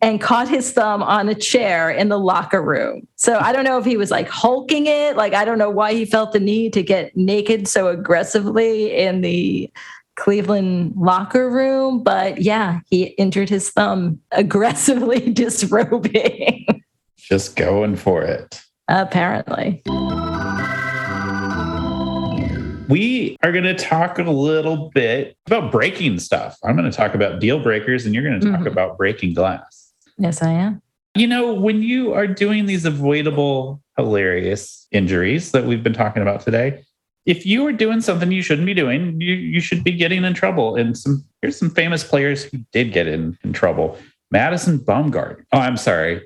and caught his thumb on a chair in the locker room. So I don't know if he was like hulking it. Like, I don't know why he felt the need to get naked so aggressively in the Cleveland locker room. But yeah, he injured his thumb aggressively disrobing, Just going for it. apparently. We are going to talk a little bit about breaking stuff. I'm going to talk about deal breakers, and you're going to talk Mhm. about breaking glass. Yes, I am. You know, when you are doing these avoidable, hilarious injuries that we've been talking about today, if you are doing something you shouldn't be doing, you, you should be getting in trouble. And some here's some famous players who did get in, in trouble. Madison Bumgarner. Oh, I'm sorry.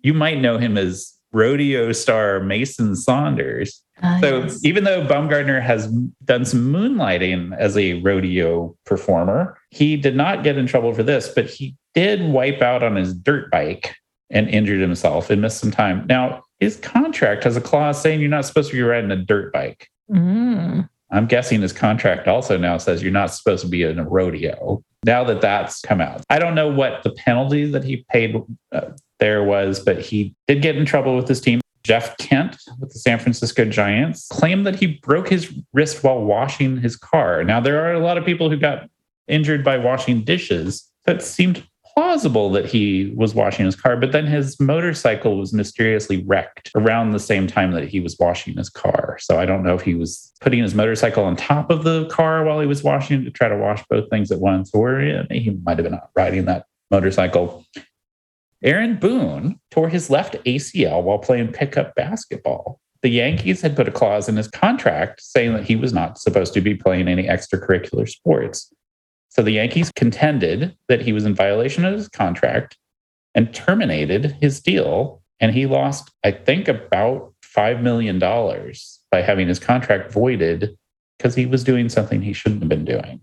You might know him as rodeo star Mason Saunders. Ah, So yes. even though Bumgarner has done some moonlighting as a rodeo performer, he did not get in trouble for this, but he did wipe out on his dirt bike and injured himself and missed some time. Now, his contract has a clause saying you're not supposed to be riding a dirt bike. Mm. I'm guessing his contract also now says you're not supposed to be in a rodeo. Now that that's come out, I don't know what the penalty that he paid uh, there was, but he did get in trouble with his team. Jeff Kent with the San Francisco Giants claimed that he broke his wrist while washing his car. Now, there are a lot of people who got injured by washing dishes. That seemed plausible that he was washing his car, but then his motorcycle was mysteriously wrecked around the same time that he was washing his car. So I don't know if he was putting his motorcycle on top of the car while he was washing to try to wash both things at once, or he might have been riding that motorcycle. Aaron Boone tore his left ACL while playing pickup basketball. The Yankees had put a clause in his contract saying that he was not supposed to be playing any extracurricular sports. So the Yankees contended that he was in violation of his contract and terminated his deal. And he lost, I think, about $5 million by having his contract voided because he was doing something he shouldn't have been doing.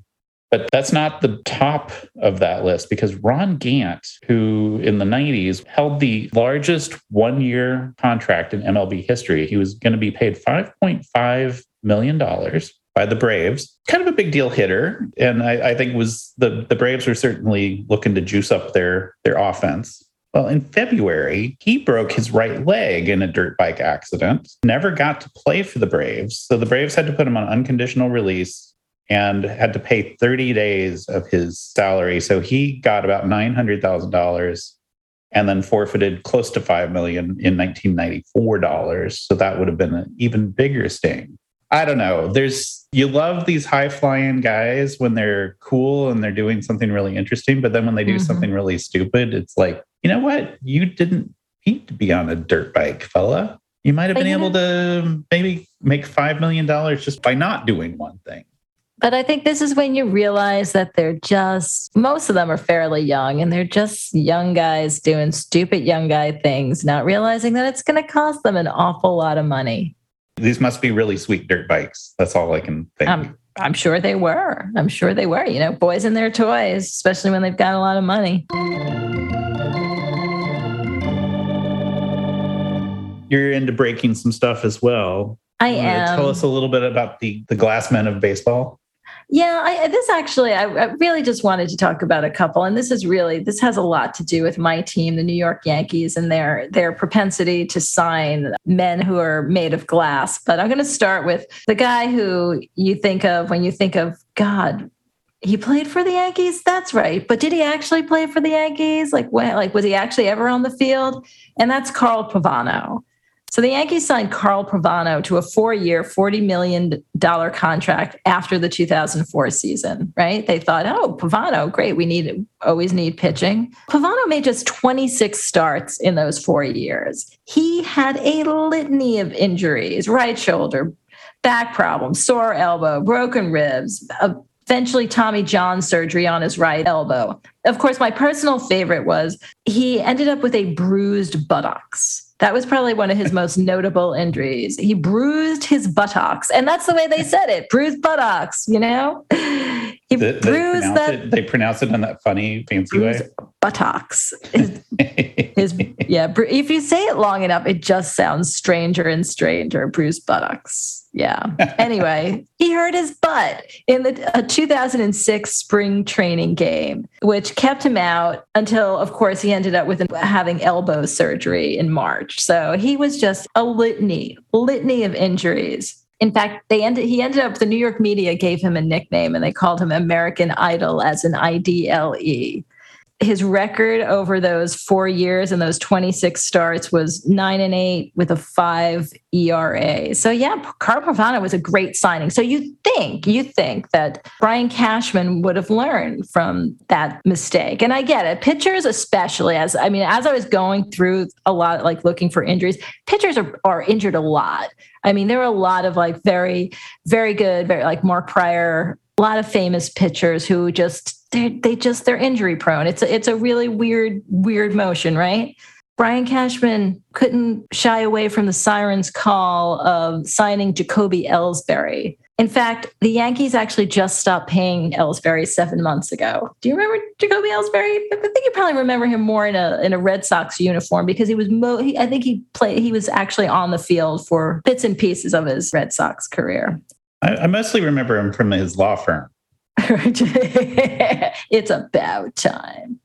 But that's not the top of that list because Ron Gant, who in the 90s held the largest one year contract in MLB history, he was going to be paid $5.5 million by the Braves. Kind of a big deal hitter. And I, I think was the, the Braves were certainly looking to juice up their, their offense. Well, in February, he broke his right leg in a dirt bike accident, never got to play for the Braves. So the Braves had to put him on unconditional release and had to pay 30 days of his salary. So he got about $900,000 and then forfeited close to 5 million in 1994 dollars. So that would have been an even bigger sting. I don't know. There's you love these high flying guys when they're cool and they're doing something really interesting, but then when they do Mhm. something really stupid, it's like, you know what? You didn't need to be on a dirt bike, fella. You might have But been able to maybe make $5 million just by not doing one thing. But I think this is when you realize that they're just, most of them are fairly young and they're just young guys doing stupid young guy things, not realizing that it's going to cost them an awful lot of money. These must be really sweet dirt bikes. That's all I can think. Um, I'm sure they were. I'm sure they were. You know, boys and their toys, especially when they've got a lot of money. You're into breaking some stuff as well. I am. Tell us a little bit about the the glass men of baseball. Yeah, I, this actually, I, I, really just wanted to talk about a couple, and this is really this has a lot to do with my team, the New York Yankees, and their their propensity to sign men who are made of glass. But I'm going to start with the guy who you think of when you think of God. He played for the Yankees. That's right. But did he actually play for the Yankees? Like, when, like was he actually ever on the field? And that's Carl Pavano. So the Yankees signed Carl Pavano to a four-year, $40 million contract after the 2004 season, right? They thought, oh, Pavano, great. We need always need pitching. Pavano made just 26 starts in those four years. He had a litany of injuries, right shoulder, back problems, sore elbow, broken ribs, uh, eventually Tommy John surgery on his right elbow. Of course, my personal favorite was he ended up with a bruised buttocks. That was probably one of his most notable injuries. He bruised his buttocks, and that's the way they said it: bruised buttocks. You know, he the, bruised that. It, they pronounce it in that funny, fancy way. Buttocks. His, his, yeah. If you say it long enough, it just sounds stranger and stranger. Bruised buttocks. Yeah. Anyway, he hurt his butt in the 2006 spring training game, which kept him out until, of course, he ended up with having elbow surgery in March. So he was just a litany, litany of injuries. In fact, they ended. He ended up. The New York media gave him a nickname, and they called him American Idol as an I D L E his record over those four years and those 26 starts was nine and eight with a five ERA. So yeah, Carl Pavano was a great signing. So you think, you think that Brian Cashman would have learned from that mistake. And I get it. Pitchers, especially as I mean, as I was going through a lot, like looking for injuries, pitchers are, are injured a lot. I mean, there are a lot of like very, very good, very like Mark Prior, a lot of famous pitchers who just they they just they're injury prone. It's a, it's a really weird weird motion, right? Brian Cashman couldn't shy away from the siren's call of signing Jacoby Ellsbury. In fact, the Yankees actually just stopped paying Ellsbury seven months ago. Do you remember Jacoby Ellsbury? I think you probably remember him more in a in a Red Sox uniform because he was. Mo- he, I think he played. He was actually on the field for bits and pieces of his Red Sox career. I, I mostly remember him from his law firm. it's about time.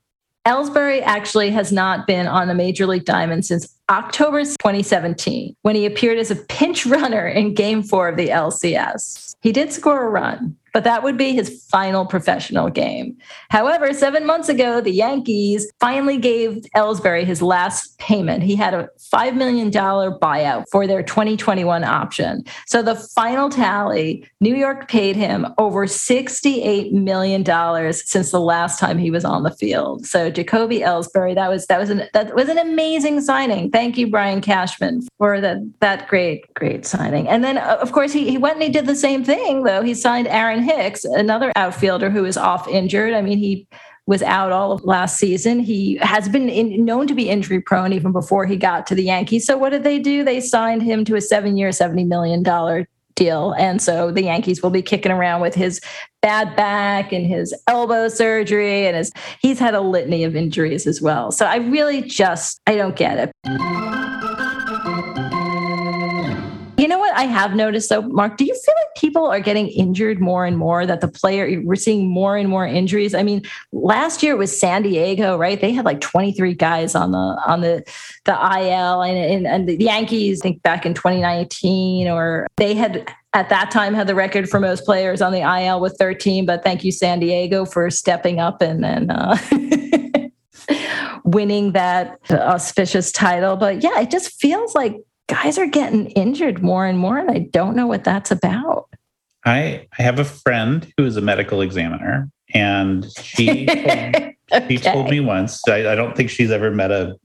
Ellsbury actually has not been on the Major League Diamond since October 2017, when he appeared as a pinch runner in Game 4 of the LCS. He did score a run, but that would be his final professional game. However, seven months ago, the Yankees finally gave Ellsbury his last payment. He had a $5 million buyout for their 2021 option. So the final tally, New York paid him over $68 million since the last time he was on the field. So Jacoby Ellsbury, that was that was an that was an amazing signing. Thank you, Brian Cashman, for that that great, great signing. And then uh, of course he, he went and he did the same thing, though. He signed Aaron Hicks, another outfielder who is off injured. I mean, he was out all of last season. He has been in, known to be injury prone even before he got to the Yankees. So what did they do? They signed him to a seven-year, $70 million deal. And so the Yankees will be kicking around with his bad back and his elbow surgery and his he's had a litany of injuries as well. So I really just I don't get it. You know what I have noticed though, Mark? Do you feel like people are getting injured more and more? That the player we're seeing more and more injuries. I mean, last year was San Diego, right? They had like 23 guys on the on the the IL, and and, and the Yankees. I think back in 2019, or they had at that time had the record for most players on the IL with 13. But thank you, San Diego, for stepping up and then. Uh, winning that auspicious title. But yeah, it just feels like guys are getting injured more and more, and I don't know what that's about. I I have a friend who is a medical examiner, and she told, okay. she told me once. I, I don't think she's ever met a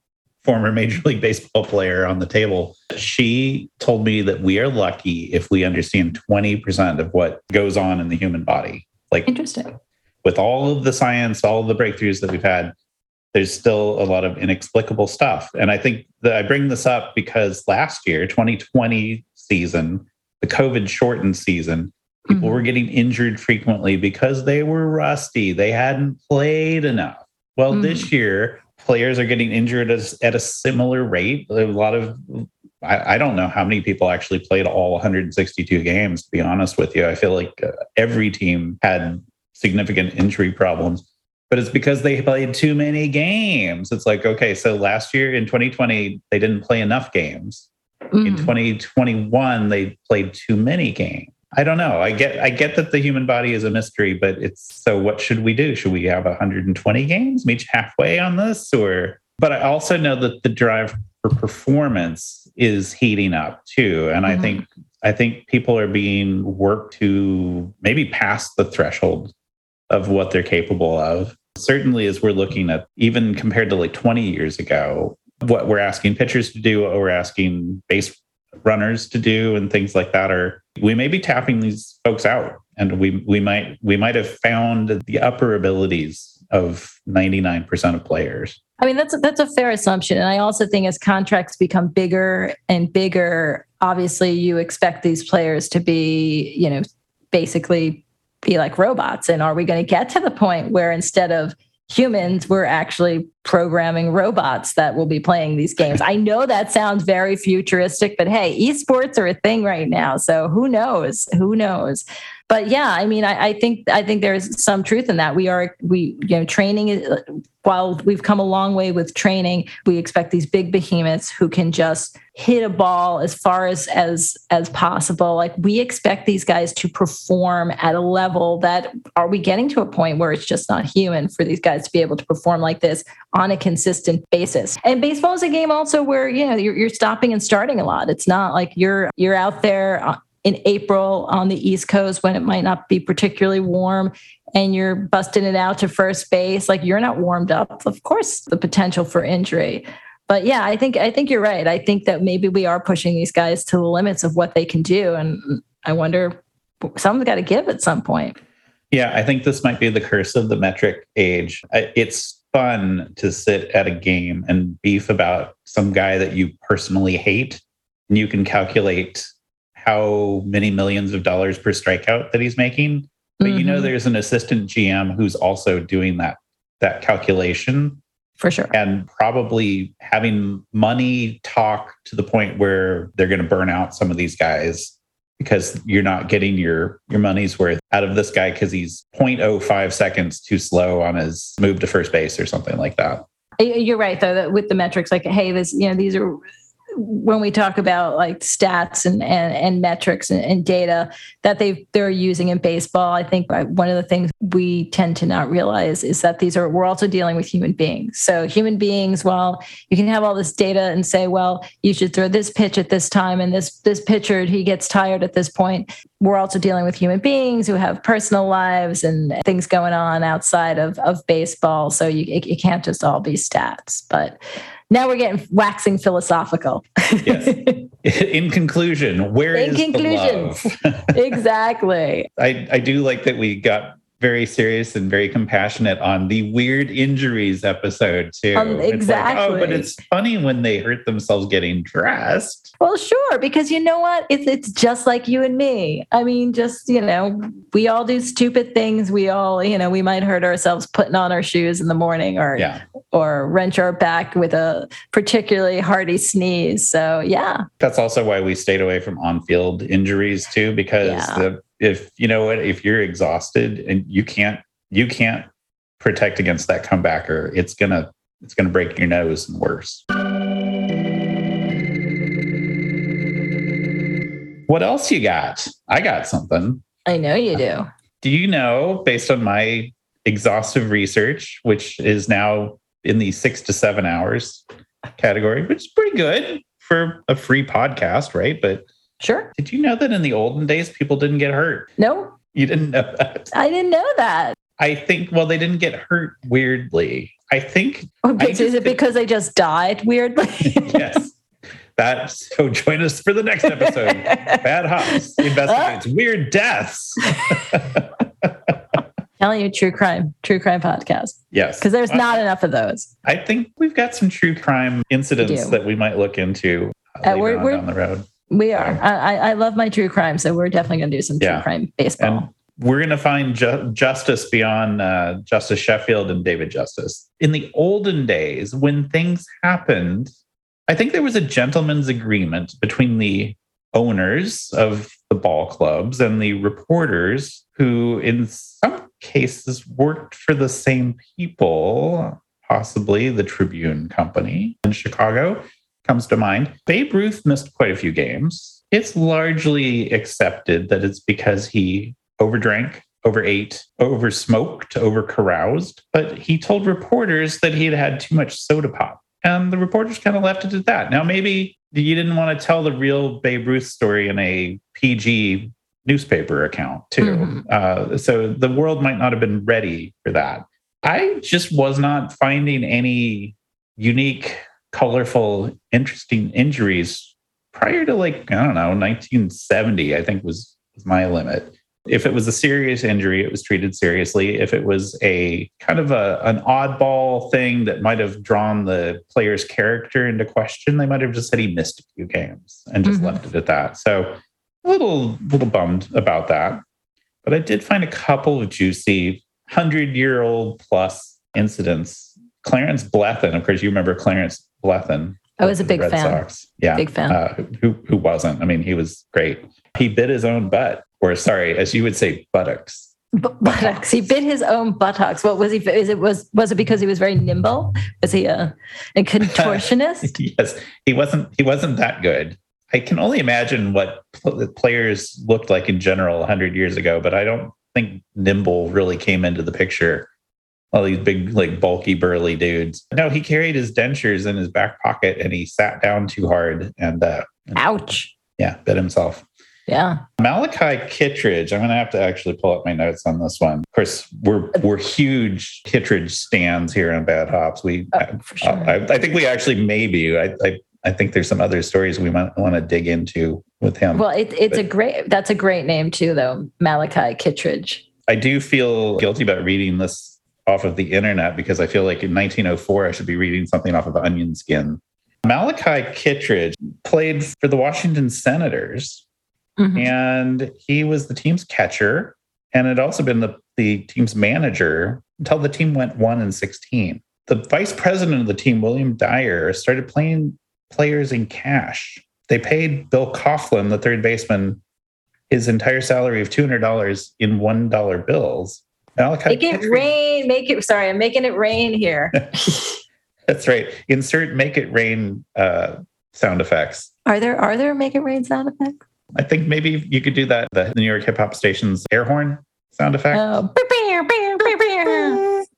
former Major League Baseball player on the table. She told me that we are lucky if we understand 20% of what goes on in the human body. Like interesting. With all of the science, all of the breakthroughs that we've had, there's still a lot of inexplicable stuff. And I think that I bring this up because last year, 2020 season, the COVID shortened season, people mm-hmm. were getting injured frequently because they were rusty. They hadn't played enough. Well, mm-hmm. this year, players are getting injured as, at a similar rate. A lot of I, I, don't know how many people actually played all 162 games, to be honest with you. I feel like uh, every team had significant injury problems, but it's because they played too many games. It's like, okay, so last year in 2020, they didn't play enough games. Mm. In 2021, they played too many games. I don't know. I get I get that the human body is a mystery, but it's so what should we do? Should we have 120 games, meet halfway on this or but I also know that the drive for performance is heating up too. And mm-hmm. I think I think people are being worked to maybe pass the threshold of what they're capable of. Certainly, as we're looking at even compared to like 20 years ago, what we're asking pitchers to do, what we're asking base runners to do, and things like that are we may be tapping these folks out, and we we might we might have found the upper abilities of 99% of players. I mean, that's a, that's a fair assumption. And I also think as contracts become bigger and bigger, obviously you expect these players to be, you know, basically be like robots. And are we going to get to the point where instead of humans, we're actually programming robots that will be playing these games. I know that sounds very futuristic, but hey, esports are a thing right now. So who knows? Who knows? but yeah, I mean, I, I, think I think there's some truth in that. We are we you know training while we've come a long way with training, we expect these big behemoths who can just hit a ball as far as as as possible. Like we expect these guys to perform at a level that are we getting to a point where it's just not human for these guys to be able to perform like this on a consistent basis. And baseball is a game also where you know you're, you're stopping and starting a lot. It's not like you're you're out there uh, in April on the East Coast when it might not be particularly warm and you're busting it out to first base, like you're not warmed up. Of course, the potential for injury. But yeah, I think I think you're right. I think that maybe we are pushing these guys to the limits of what they can do. And I wonder someone's got to give at some point. Yeah, I think this might be the curse of the metric age. It's fun to sit at a game and beef about some guy that you personally hate. And you can calculate how many millions of dollars per strikeout that he's making. But mm-hmm. you know, mm-hmm. there's an assistant GM who's also doing that that calculation for sure, and probably having money talk to the point where they're going to burn out some of these guys because you're not getting your your money's worth out of this guy because he's 0.05 seconds too slow on his move to first base or something like that. You're right though that with the metrics, like hey, this you know these are when we talk about like stats and and, and metrics and, and, data that they they're using in baseball, I think uh, one of the things we tend to not realize is that these are we're also dealing with human beings. So human beings, well, you can have all this data and say, well, you should throw this pitch at this time and this this pitcher he gets tired at this point. We're also dealing with human beings who have personal lives and things going on outside of of baseball. So you it, it can't just all be stats, but now we're getting waxing philosophical. yes. In conclusion, where In is conclusion, exactly. I, I do like that we got very serious and very compassionate on the weird injuries episode too. Um, exactly. Like, oh, but it's funny when they hurt themselves getting dressed. Well, sure, because you know what? It's it's just like you and me. I mean, just you know, we all do stupid things. We all, you know, we might hurt ourselves putting on our shoes in the morning, or yeah. or wrench our back with a particularly hearty sneeze. So yeah, that's also why we stayed away from on-field injuries too, because yeah. the if you know what if you're exhausted and you can't you can't protect against that comebacker it's gonna it's gonna break your nose and worse. What else you got? I got something. I know you do. Do you know based on my exhaustive research which is now in the six to seven hours category which is pretty good for a free podcast right? But Sure. Did you know that in the olden days, people didn't get hurt? No. You didn't know that? I didn't know that. I think, well, they didn't get hurt weirdly. I think. Okay, I is it because they just died weirdly? yes. That so join us for the next episode. Bad Hops investigates weird deaths. Telling you true crime, true crime podcast. Yes. Because there's not enough of those. I think we've got some true crime incidents that we might look into uh, later we're, on we're, down the road. We are. I, I love my true crime, so we're definitely going to do some yeah. true crime baseball. And we're going to find ju- justice beyond uh, Justice Sheffield and David Justice. In the olden days, when things happened, I think there was a gentleman's agreement between the owners of the ball clubs and the reporters who, in some cases, worked for the same people, possibly the Tribune Company in Chicago comes to mind. Babe Ruth missed quite a few games. It's largely accepted that it's because he overdrank, overate, oversmoked, overcaroused, but he told reporters that he had had too much soda pop. And the reporters kind of left it at that. Now, maybe you didn't want to tell the real Babe Ruth story in a PG newspaper account, too. Mm-hmm. Uh, so the world might not have been ready for that. I just was not finding any unique colorful, interesting injuries prior to like, I don't know, 1970, I think was, was my limit. If it was a serious injury, it was treated seriously. If it was a kind of a, an oddball thing that might have drawn the player's character into question, they might have just said he missed a few games and just mm-hmm. left it at that. So a little, little bummed about that. But I did find a couple of juicy hundred year old plus incidents. Clarence Blethen, of course, you remember Clarence I was a big Red fan. Sox. Yeah, big fan. Uh, who who wasn't? I mean, he was great. He bit his own butt, or sorry, as you would say, buttocks. B- buttocks. He bit his own buttocks. What was he? Is it was was it because he was very nimble? Was he a, a contortionist? yes, he wasn't. He wasn't that good. I can only imagine what pl- players looked like in general 100 years ago, but I don't think nimble really came into the picture all these big, like bulky, burly dudes. No, he carried his dentures in his back pocket and he sat down too hard and, uh, ouch. Yeah, bit himself. Yeah. Malachi Kittredge. I'm going to have to actually pull up my notes on this one. Of course, we're we're huge Kittredge stands here on Bad Hops. We, oh, sure. I, I, think we actually maybe. I, I, I think there's some other stories we might want to dig into with him. Well, it, it's but, a great. That's a great name too, though. Malachi Kittredge. I do feel guilty about reading this off of the internet because I feel like in 1904 I should be reading something off of Onion Skin. Malachi Kittredge played for the Washington Senators, mm-hmm. and he was the team's catcher and had also been the, the team's manager until the team went 1 and 16. The vice president of the team, William Dyer, started playing players in cash. They paid Bill Coughlin, the third baseman, his entire salary of $200 in $1 bills Malachi make it rain. Make it. Sorry, I'm making it rain here. That's right. Insert "make it rain" uh, sound effects. Are there are there make it rain sound effects? I think maybe you could do that. The New York hip hop station's air horn sound effect. Oh,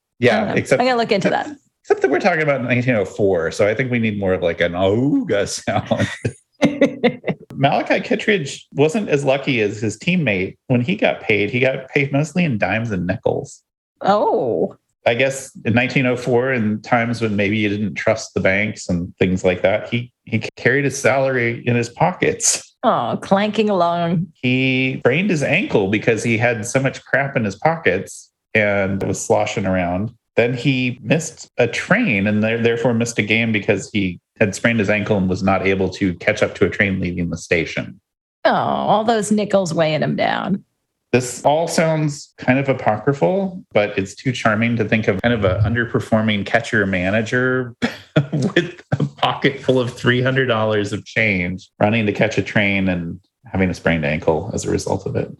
yeah. Except I'm gonna look into that. Except that we're talking about 1904, so I think we need more of like an ooga sound. Malachi Kittredge wasn't as lucky as his teammate. When he got paid, he got paid mostly in dimes and nickels. Oh. I guess in 1904, in times when maybe you didn't trust the banks and things like that, he he carried his salary in his pockets. Oh, clanking along. He sprained his ankle because he had so much crap in his pockets and was sloshing around. Then he missed a train and therefore missed a game because he had sprained his ankle and was not able to catch up to a train leaving the station. Oh, all those nickels weighing him down. This all sounds kind of apocryphal, but it's too charming to think of kind of an underperforming catcher manager with a pocket full of $300 of change running to catch a train and having a sprained ankle as a result of it.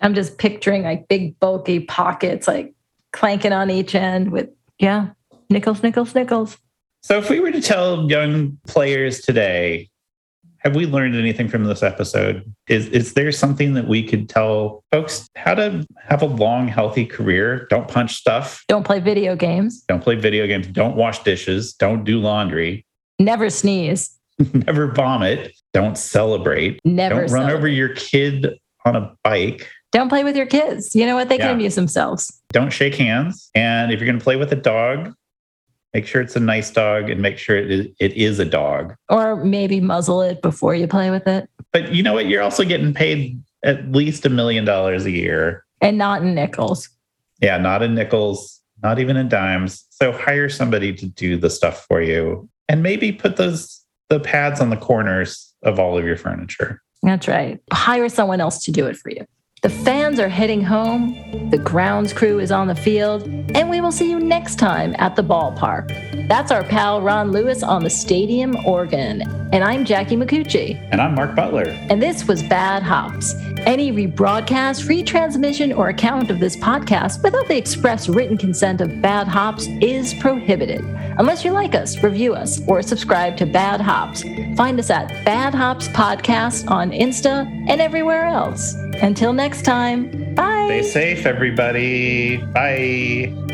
I'm just picturing like big, bulky pockets, like clanking on each end with, yeah, nickels, nickels, nickels. So, if we were to tell young players today, have we learned anything from this episode? Is is there something that we could tell folks how to have a long, healthy career? Don't punch stuff. Don't play video games. Don't play video games. Don't wash dishes. Don't do laundry. Never sneeze. Never vomit. Don't celebrate. Never don't run over your kid on a bike. Don't play with your kids. You know what? They yeah. can amuse themselves. Don't shake hands. And if you're going to play with a dog, make sure it's a nice dog and make sure it is, it is a dog. Or maybe muzzle it before you play with it. But you know what? You're also getting paid at least a million dollars a year. And not in nickels. Yeah, not in nickels, not even in dimes. So hire somebody to do the stuff for you and maybe put those the pads on the corners of all of your furniture. That's right. Hire someone else to do it for you. The fans are heading home, the grounds crew is on the field, and we will see you next time at the ballpark. That's our pal Ron Lewis on the stadium organ. And I'm Jackie Micucci. And I'm Mark Butler. And this was Bad Hops. Any rebroadcast, retransmission, or account of this podcast without the express written consent of Bad Hops is prohibited. Unless you like us, review us, or subscribe to Bad Hops. Find us at Bad Hops Podcast on Insta and everywhere else. Until next time, bye. Stay safe, everybody. Bye.